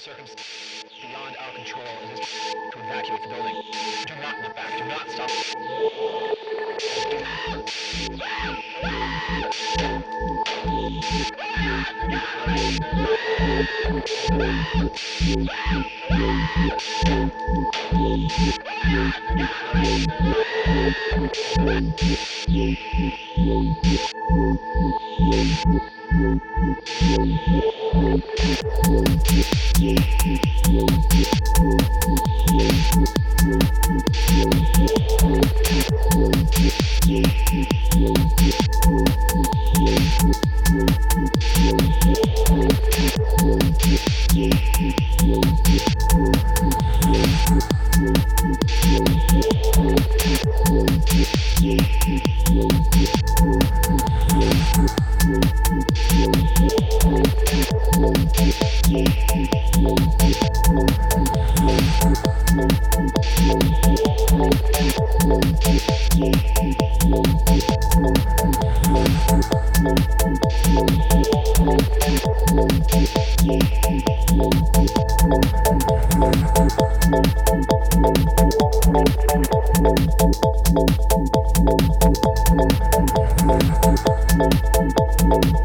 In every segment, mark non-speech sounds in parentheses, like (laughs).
circumstance beyond our control is to evacuate the building. Do not look back. Do not stop. (laughs) Yeah. Thank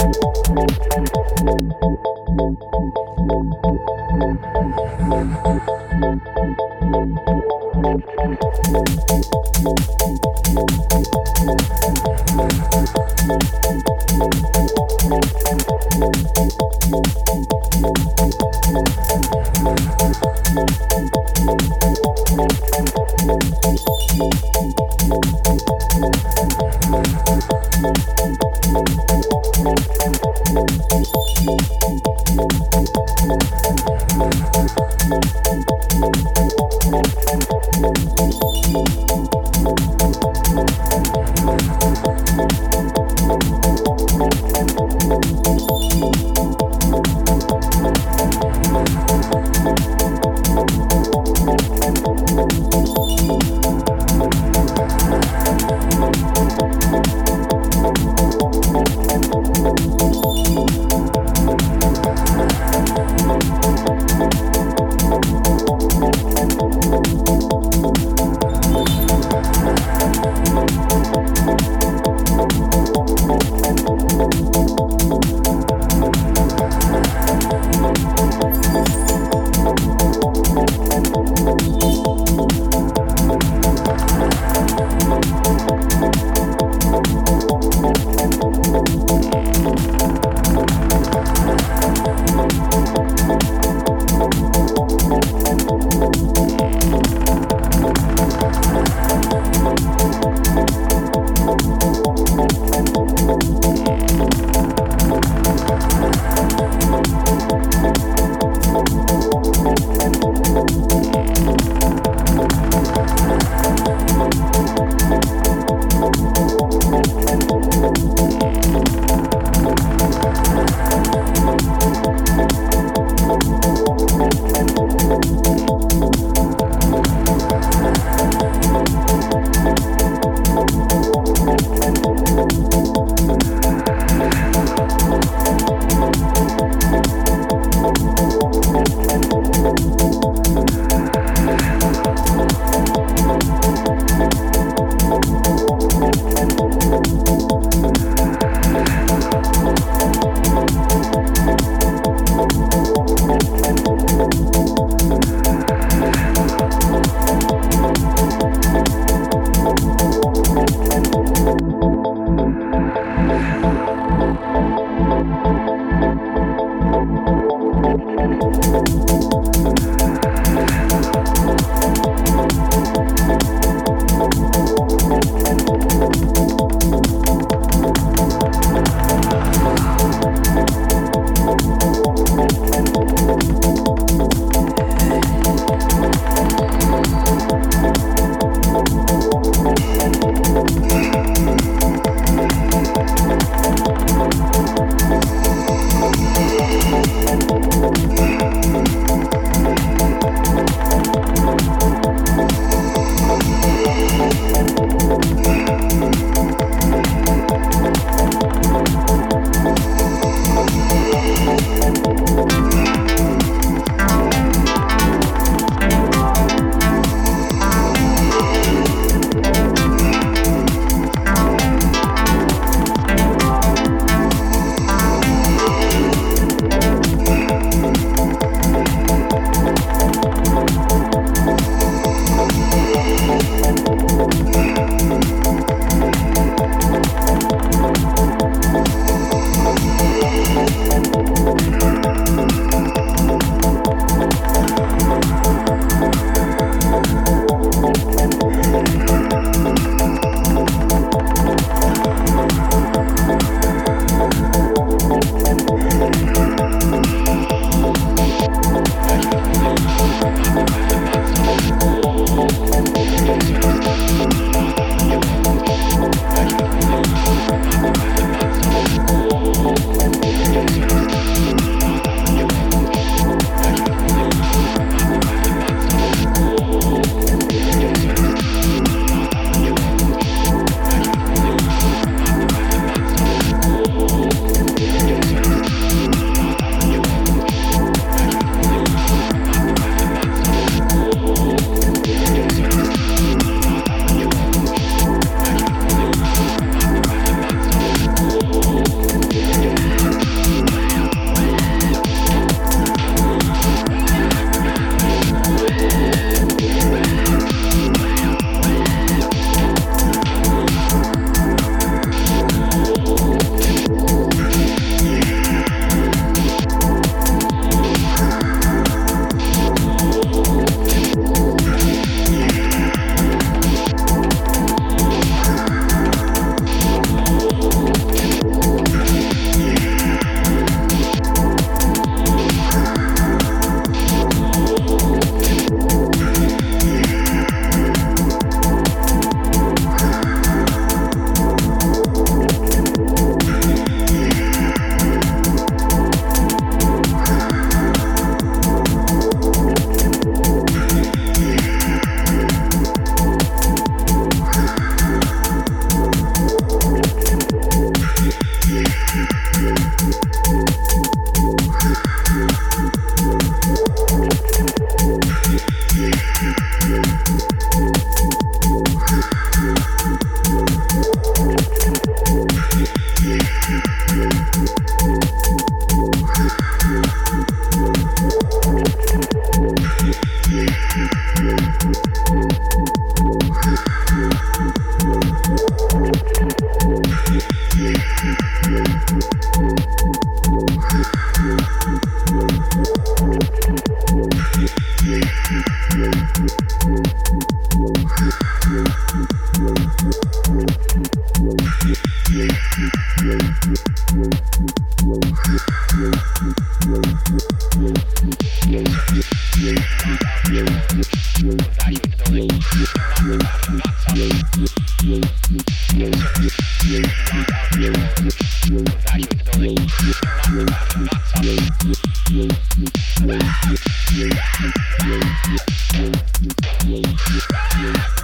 Yeah.